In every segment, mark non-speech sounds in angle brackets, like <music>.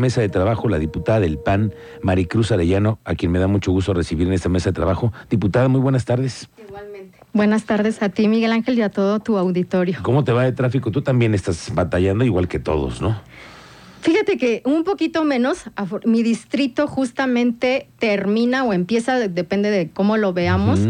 Mesa de trabajo, la diputada del PAN, Maricruz Arellano, a quien me da mucho gusto recibir en esta mesa de trabajo. Diputada, muy buenas tardes. Igualmente. Buenas tardes a ti, Miguel Ángel, y a todo tu auditorio. ¿Cómo te va de tráfico? Tú también estás batallando igual que todos, ¿no? Fíjate que un poquito menos, mi distrito justamente termina o empieza, depende de cómo lo veamos,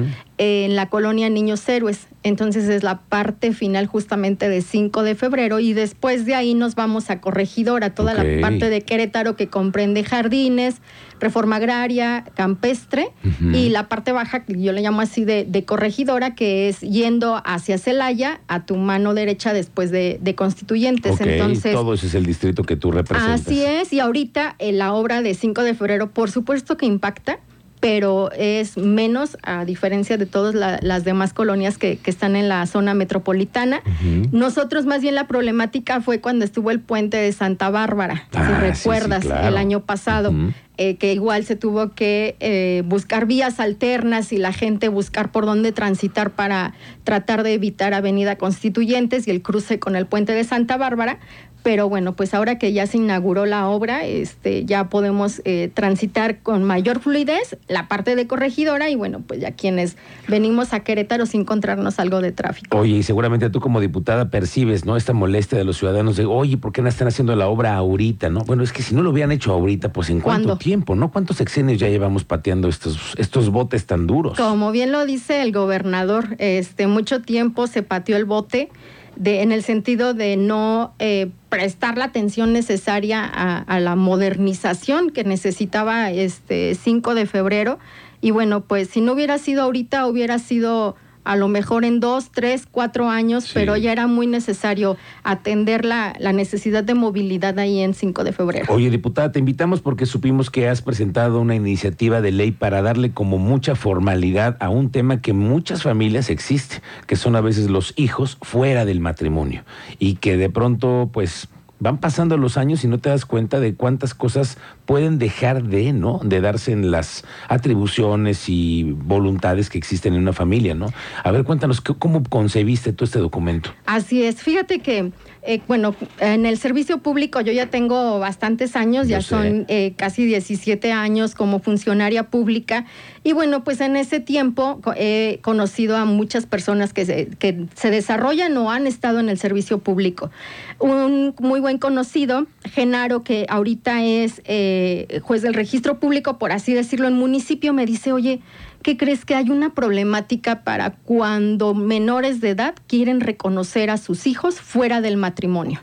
en la colonia Niños Héroes. Entonces es la parte final justamente de 5 de febrero y después de ahí nos vamos a Corregidora, toda la parte de Querétaro que comprende jardines, reforma agraria, campestre y la parte baja, que yo le llamo así de, Corregidora, que es yendo hacia Celaya a tu mano derecha después de, Constituyentes. Entonces, todo ese es el distrito que tú representas. Así es, y ahorita en la obra de 5 de febrero, por supuesto que impacta pero es menos a diferencia de todas las demás colonias que, están en la zona metropolitana. Nosotros más bien la problemática fue cuando estuvo el puente de Santa Bárbara, si ah, recuerdas, el año pasado. Eh, que igual se tuvo que eh, buscar vías alternas y la gente buscar por dónde transitar para tratar de evitar Avenida Constituyentes y el cruce con el puente de Santa Bárbara, pero bueno, pues ahora que ya se inauguró la obra, este, ya podemos eh, transitar con mayor fluidez la parte de corregidora y bueno, pues ya quienes venimos a Querétaro sin encontrarnos algo de tráfico. Oye, y seguramente tú como diputada percibes, ¿no? Esta molestia de los ciudadanos de, oye, ¿por qué no están haciendo la obra ahorita, no? Bueno, es que si no lo hubieran hecho ahorita, pues ¿en cuánto tiempo, no? ¿Cuántos sexenios ya llevamos pateando estos, estos botes tan duros? Como bien lo dice el gobernador, este, mucho tiempo se pateó el bote en el sentido de no eh, prestar la atención necesaria a, la modernización que necesitaba este 5 de febrero. Y bueno, pues si no hubiera sido ahorita, hubiera sido a lo mejor en dos, tres, cuatro años, pero ya era muy necesario atender la, la, necesidad de movilidad ahí en 5 de febrero. Oye, diputada, te invitamos porque supimos que has presentado una iniciativa de ley para darle como mucha formalidad a un tema que muchas familias existe, que son a veces los hijos fuera del matrimonio y que de pronto, pues van pasando los años y no te das cuenta de cuántas cosas pueden dejar de, ¿no? De darse en las atribuciones y voluntades que existen en una familia, ¿no? A ver, cuéntanos, ¿cómo concebiste tú este documento? Así es, fíjate que eh, bueno, en el servicio público yo ya tengo bastantes años, ya son eh, casi 17 años como funcionaria pública. Y bueno, pues en ese tiempo he conocido a muchas personas que se, que se desarrollan o han estado en el servicio público. Un muy buen conocido, Genaro, que ahorita es eh, juez del registro público, por así decirlo, en municipio, me dice, oye, ¿qué crees que hay una problemática para cuando menores de edad quieren reconocer a sus hijos fuera del matrimonio? matrimonio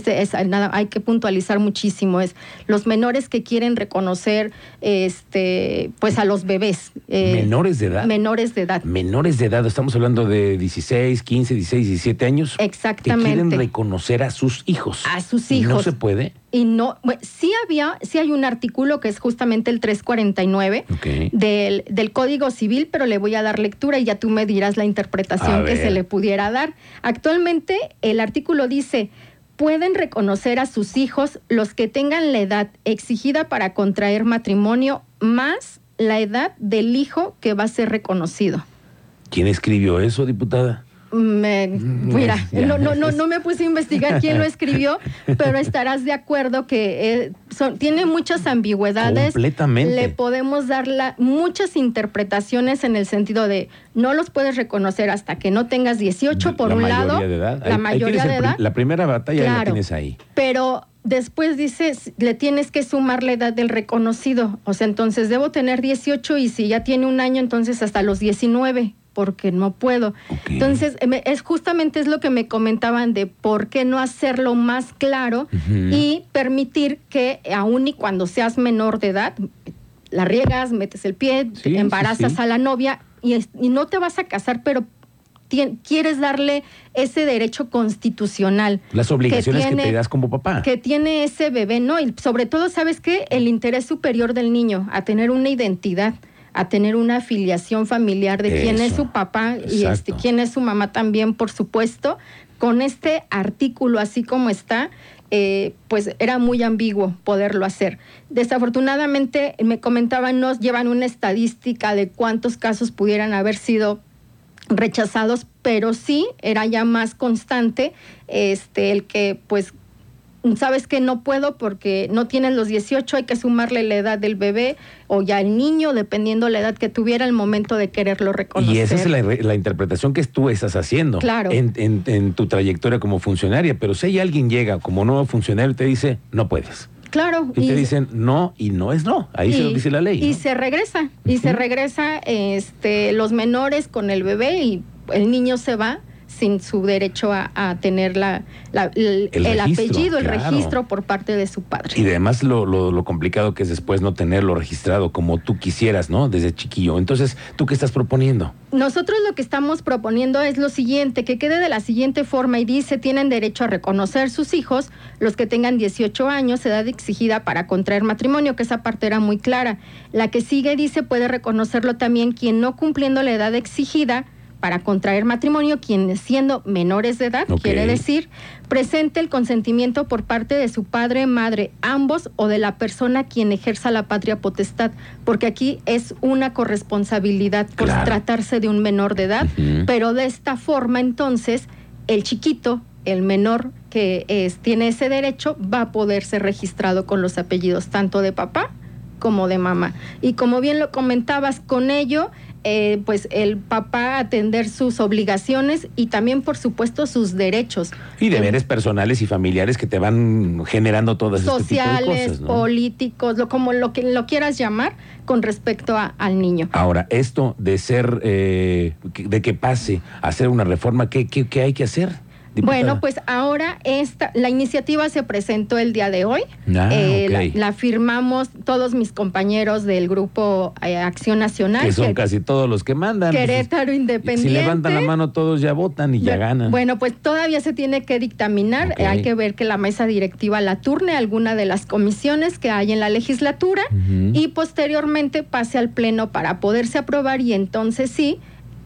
que es, nada, hay que puntualizar muchísimo, es los menores que quieren reconocer este, pues a los bebés. Eh, ¿Menores de edad? Menores de edad. Menores de edad, estamos hablando de 16, 15, 16, 17 años. Exactamente. Que quieren reconocer a sus hijos. A sus hijos. ¿No se puede? y no, sí había, sí hay un artículo que es justamente el 349 del, del, Código Civil, pero le voy a dar lectura y ya tú me dirás la interpretación que se le pudiera dar. Actualmente el artículo dice, pueden reconocer a sus hijos los que tengan la edad exigida para contraer matrimonio más la edad del hijo que va a ser reconocido. ¿Quién escribió eso, diputada? Me, mira, no, no, no, no me puse a investigar quién lo escribió, <laughs> pero estarás de acuerdo que eh, son, tiene muchas ambigüedades. Completamente. Le podemos dar muchas interpretaciones en el sentido de no los puedes reconocer hasta que no tengas 18 por un lado. De edad. La mayoría de edad. La primera batalla la tienes ahí. Pero después dices, le tienes que sumar la edad del reconocido. O sea, entonces debo tener 18 y si ya tiene un año, entonces hasta los 19 porque no puedo. Entonces, es justamente es lo que me comentaban de por qué no hacerlo más claro y permitir que aún y cuando seas menor de edad, la riegas, metes el pie, embarazas a la novia y, y, no te vas a casar, pero quieres darle ese derecho constitucional. Las obligaciones que, te das como papá. Que tiene ese bebé, ¿no? Y sobre todo, ¿sabes qué? El interés superior del niño, a tener una identidad a tener una afiliación familiar de quién es su papá y este, quién es su mamá también, por supuesto. Con este artículo así como está, eh, pues era muy ambiguo poderlo hacer. Desafortunadamente, me comentaban, nos llevan una estadística de cuántos casos pudieran haber sido rechazados, pero sí era ya más constante este, el que pues sabes que no puedo porque no tienes los 18, hay que sumarle la edad del bebé o ya el niño, dependiendo la edad que tuviera el momento de quererlo reconocer. Y esa es la, interpretación que tú estás haciendo claro. en, tu trayectoria como funcionaria. Pero si alguien llega como nuevo funcionario y te dice, no puedes. Claro. Y, te dicen no y no es no. Ahí se lo dice la ley. Y se regresa. Y se regresa este, los menores con el bebé y el niño se va sin su derecho a, tener la, el, apellido, el registro por parte de su padre. Y además lo, lo, complicado que es después no tenerlo registrado como tú quisieras, ¿no? Desde chiquillo. Entonces, ¿tú qué estás proponiendo? Nosotros lo que estamos proponiendo es lo siguiente, que quede de la siguiente forma y dice, tienen derecho a reconocer sus hijos los que tengan 18 años, edad exigida para contraer matrimonio, que esa parte era muy clara. La que sigue dice, puede reconocerlo también quien no cumpliendo la edad exigida, para contraer matrimonio, quienes siendo menores de edad, quiere decir, presente el consentimiento por parte de su padre, madre, ambos o de la persona quien ejerza la patria potestad, porque aquí es una corresponsabilidad por tratarse de un menor de edad, pero de esta forma entonces el chiquito, el menor que es, tiene ese derecho, va a poder ser registrado con los apellidos tanto de papá como de mamá. Y como bien lo comentabas, con ello eh, pues el papá atender sus obligaciones y también por supuesto sus derechos. Y deberes personales y familiares que te van generando todas sociales, este tipo de cosas, políticos, lo, como lo que lo quieras llamar con respecto al niño. Ahora, esto de ser, eh, de que pase a hacer una reforma, ¿qué, qué, qué hay que hacer? Bueno, pues ahora esta, la iniciativa se presentó el día de hoy. Ah, eh, la, firmamos todos mis compañeros del grupo eh, Acción Nacional. Que son casi todos los que mandan. Querétaro Independiente. Si levantan la mano todos ya votan y ya, ganan. Bueno, pues todavía se tiene que dictaminar. hay que ver que la mesa directiva la turne alguna de las comisiones que hay en la legislatura y posteriormente pase al pleno para poderse aprobar y entonces sí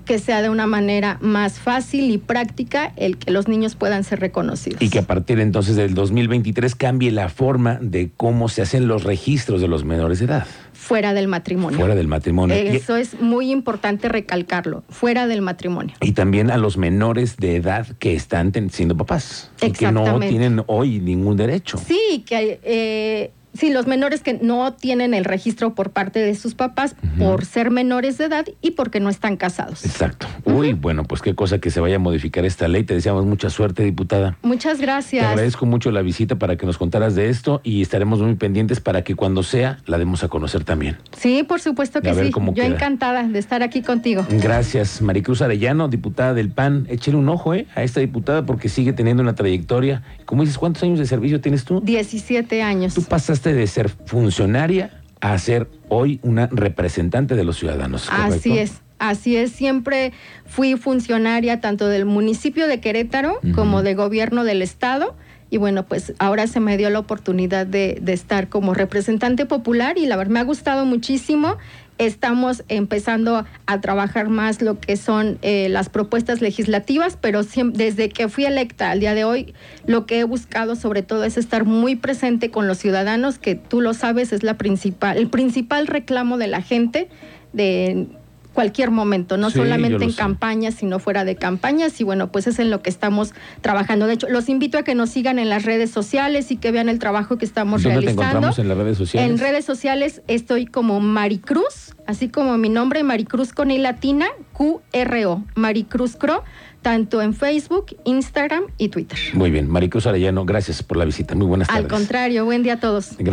que sea de una manera más fácil y práctica el que los niños puedan ser reconocidos. Y que a partir entonces del 2023 cambie la forma de cómo se hacen los registros de los menores de edad. Fuera del matrimonio. Fuera del matrimonio. Eso es muy importante recalcarlo, fuera del matrimonio. Y también a los menores de edad que están siendo papás. Y que no tienen hoy ningún derecho. Sí, que eh, Sí, los menores que no tienen el registro por parte de sus papás por ser menores de edad y porque no están casados. Exacto. Uy, bueno, pues qué cosa que se vaya a modificar esta ley. Te deseamos mucha suerte, diputada. Muchas gracias. Te agradezco mucho la visita para que nos contaras de esto y estaremos muy pendientes para que cuando sea la demos a conocer también. Sí, por supuesto que sí. Yo encantada de estar aquí contigo. Gracias, Maricruz Arellano, diputada del PAN. Échale un ojo eh, a esta diputada porque sigue teniendo una trayectoria. ¿Cómo dices, ¿cuántos años de servicio tienes tú? 17 años. Tú pasaste de ser funcionaria a ser hoy una representante de los ciudadanos. Así es. Así es, siempre fui funcionaria tanto del municipio de Querétaro como de gobierno del estado. Y bueno, pues ahora se me dio la oportunidad de, de estar como representante popular y la verdad me ha gustado muchísimo estamos empezando a trabajar más lo que son eh, las propuestas legislativas, pero desde que fui electa al día de hoy, lo que he buscado sobre todo es estar muy presente con los ciudadanos, que tú lo sabes es la principal, el principal reclamo de la gente de cualquier momento, no solamente en campañas, sino fuera de campañas. Y bueno, pues es en lo que estamos trabajando. De hecho, los invito a que nos sigan en las redes sociales y que vean el trabajo que estamos ¿Dónde realizando. Te encontramos en las redes sociales? En redes sociales estoy como Maricruz, así como mi nombre, Maricruz con I latina, QRO, Maricruz Cro tanto en Facebook, Instagram y Twitter. Muy bien, Maricruz Arellano, gracias por la visita. Muy buenas tardes. Al contrario, buen día a todos. Gracias.